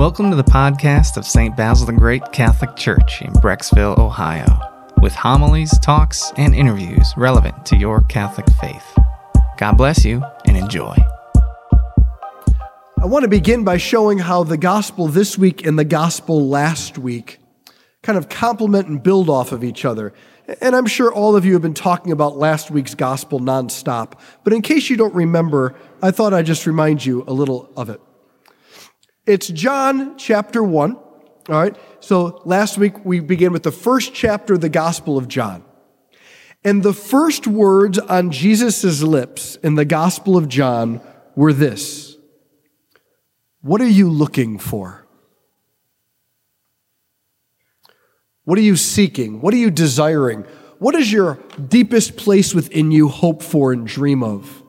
Welcome to the podcast of St. Basil the Great Catholic Church in Brecksville, Ohio, with homilies, talks, and interviews relevant to your Catholic faith. God bless you and enjoy. I want to begin by showing how the gospel this week and the gospel last week kind of complement and build off of each other. And I'm sure all of you have been talking about last week's gospel nonstop, but in case you don't remember, I thought I'd just remind you a little of it. It's John chapter 1. All right. So last week we began with the first chapter of the Gospel of John. And the first words on Jesus' lips in the Gospel of John were this What are you looking for? What are you seeking? What are you desiring? What is your deepest place within you hope for and dream of?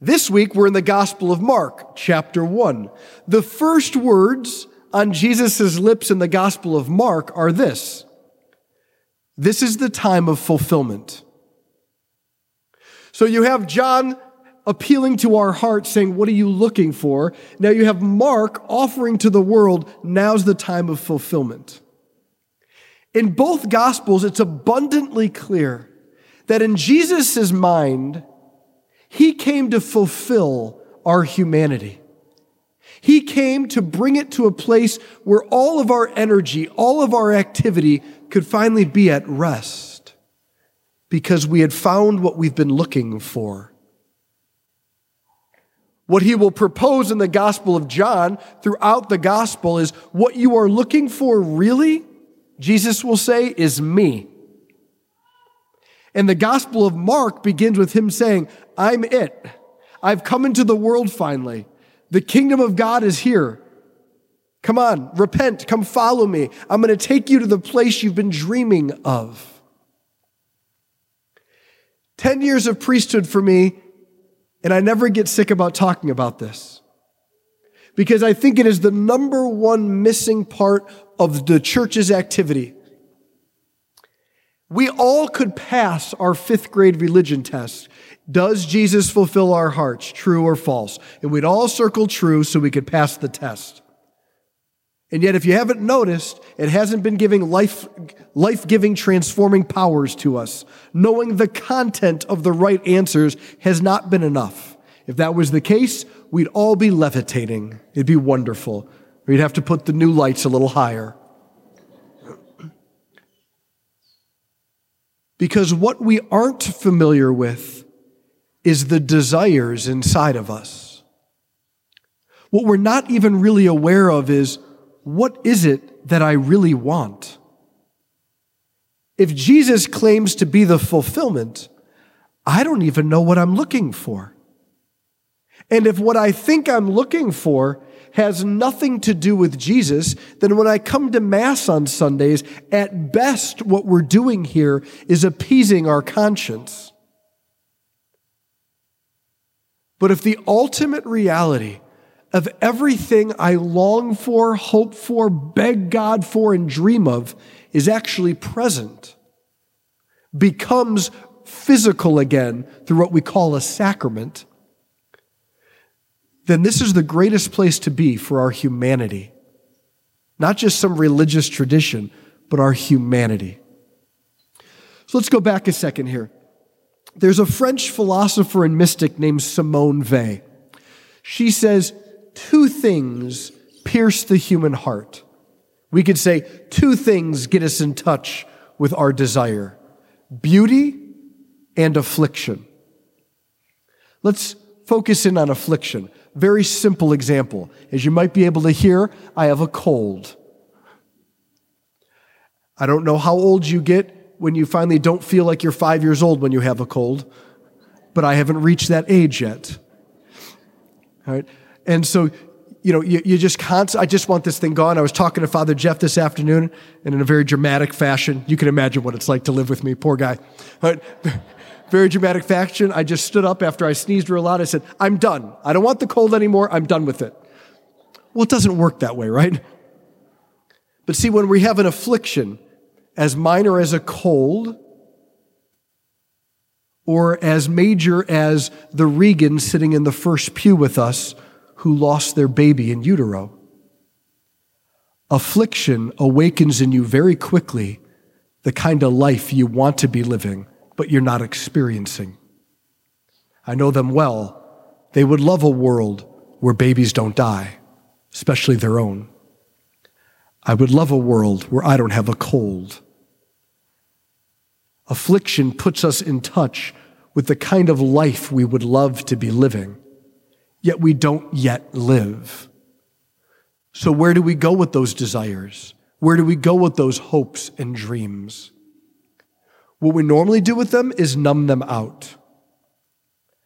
This week, we're in the Gospel of Mark, chapter 1. The first words on Jesus' lips in the Gospel of Mark are this This is the time of fulfillment. So you have John appealing to our hearts, saying, What are you looking for? Now you have Mark offering to the world, Now's the time of fulfillment. In both Gospels, it's abundantly clear that in Jesus' mind, he came to fulfill our humanity. He came to bring it to a place where all of our energy, all of our activity could finally be at rest because we had found what we've been looking for. What he will propose in the Gospel of John throughout the Gospel is what you are looking for, really, Jesus will say, is me. And the Gospel of Mark begins with him saying, I'm it. I've come into the world finally. The kingdom of God is here. Come on, repent, come follow me. I'm going to take you to the place you've been dreaming of. 10 years of priesthood for me, and I never get sick about talking about this. Because I think it is the number one missing part of the church's activity. We all could pass our fifth grade religion test. Does Jesus fulfill our hearts, true or false? And we'd all circle true so we could pass the test. And yet, if you haven't noticed, it hasn't been giving life, life-giving, transforming powers to us. Knowing the content of the right answers has not been enough. If that was the case, we'd all be levitating. It'd be wonderful. We'd have to put the new lights a little higher. Because what we aren't familiar with is the desires inside of us. What we're not even really aware of is what is it that I really want? If Jesus claims to be the fulfillment, I don't even know what I'm looking for. And if what I think I'm looking for has nothing to do with Jesus, then when I come to Mass on Sundays, at best what we're doing here is appeasing our conscience. But if the ultimate reality of everything I long for, hope for, beg God for, and dream of is actually present, becomes physical again through what we call a sacrament, then this is the greatest place to be for our humanity. Not just some religious tradition, but our humanity. So let's go back a second here. There's a French philosopher and mystic named Simone Weil. She says, two things pierce the human heart. We could say two things get us in touch with our desire beauty and affliction. Let's focus in on affliction. Very simple example. As you might be able to hear, I have a cold. I don't know how old you get when you finally don't feel like you're five years old when you have a cold, but I haven't reached that age yet. All right. And so, you know, you, you just const- I just want this thing gone. I was talking to Father Jeff this afternoon, and in a very dramatic fashion, you can imagine what it's like to live with me. Poor guy. All right very dramatic fashion. I just stood up after I sneezed real loud. I said, I'm done. I don't want the cold anymore. I'm done with it. Well, it doesn't work that way, right? But see, when we have an affliction, as minor as a cold, or as major as the Regan sitting in the first pew with us who lost their baby in utero, Affliction awakens in you very quickly the kind of life you want to be living, but you're not experiencing. I know them well. They would love a world where babies don't die, especially their own. I would love a world where I don't have a cold. Affliction puts us in touch with the kind of life we would love to be living, yet we don't yet live. So, where do we go with those desires? Where do we go with those hopes and dreams? What we normally do with them is numb them out.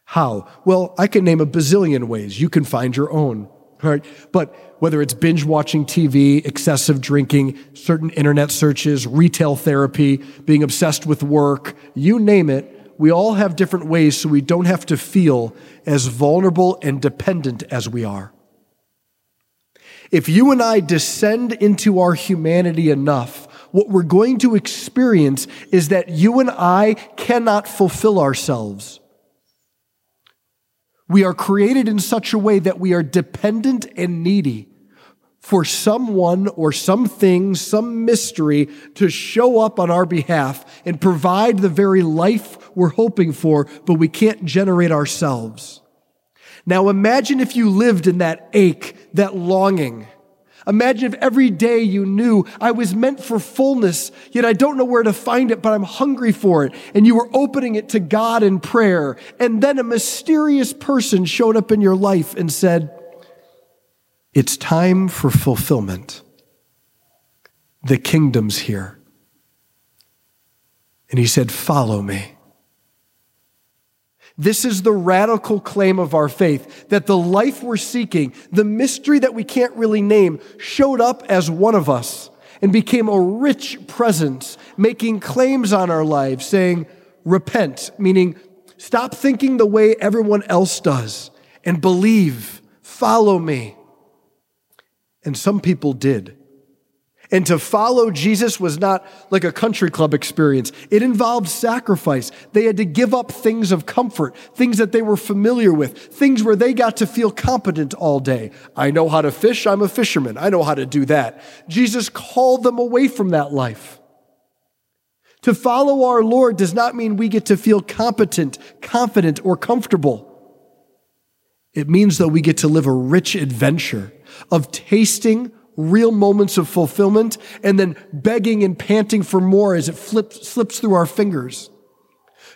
How? Well, I can name a bazillion ways. You can find your own. Right? But whether it's binge watching TV, excessive drinking, certain internet searches, retail therapy, being obsessed with work, you name it, we all have different ways so we don't have to feel as vulnerable and dependent as we are. If you and I descend into our humanity enough, what we're going to experience is that you and I cannot fulfill ourselves. We are created in such a way that we are dependent and needy for someone or something, some mystery to show up on our behalf and provide the very life we're hoping for, but we can't generate ourselves. Now imagine if you lived in that ache, that longing, Imagine if every day you knew I was meant for fullness, yet I don't know where to find it, but I'm hungry for it. And you were opening it to God in prayer. And then a mysterious person showed up in your life and said, It's time for fulfillment. The kingdom's here. And he said, Follow me. This is the radical claim of our faith that the life we're seeking, the mystery that we can't really name, showed up as one of us and became a rich presence, making claims on our lives, saying, Repent, meaning stop thinking the way everyone else does and believe, follow me. And some people did. And to follow Jesus was not like a country club experience. It involved sacrifice. They had to give up things of comfort, things that they were familiar with, things where they got to feel competent all day. I know how to fish. I'm a fisherman. I know how to do that. Jesus called them away from that life. To follow our Lord does not mean we get to feel competent, confident, or comfortable. It means that we get to live a rich adventure of tasting real moments of fulfillment and then begging and panting for more as it flips, slips through our fingers.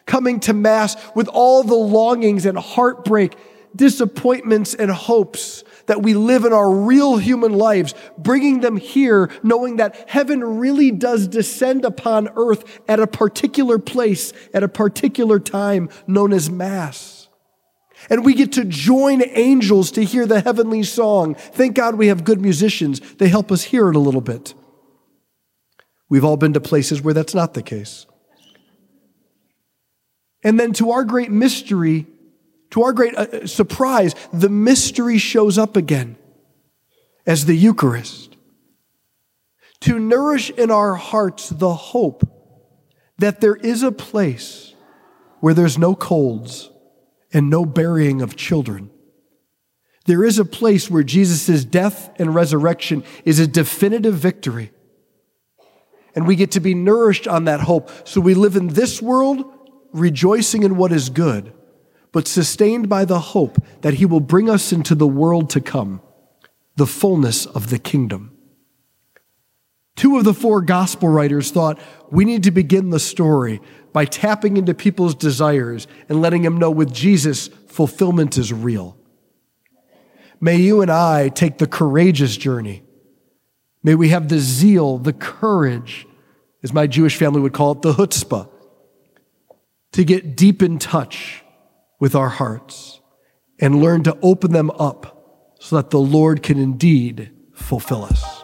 Coming to Mass with all the longings and heartbreak, disappointments and hopes that we live in our real human lives, bringing them here, knowing that heaven really does descend upon earth at a particular place, at a particular time known as Mass. And we get to join angels to hear the heavenly song. Thank God we have good musicians. They help us hear it a little bit. We've all been to places where that's not the case. And then to our great mystery, to our great uh, surprise, the mystery shows up again as the Eucharist. To nourish in our hearts the hope that there is a place where there's no colds and no burying of children. There is a place where Jesus' death and resurrection is a definitive victory. And we get to be nourished on that hope. So we live in this world rejoicing in what is good, but sustained by the hope that He will bring us into the world to come, the fullness of the kingdom. Two of the four gospel writers thought we need to begin the story by tapping into people's desires and letting them know with Jesus, fulfillment is real. May you and I take the courageous journey. May we have the zeal, the courage, as my Jewish family would call it, the chutzpah, to get deep in touch with our hearts and learn to open them up so that the Lord can indeed fulfill us.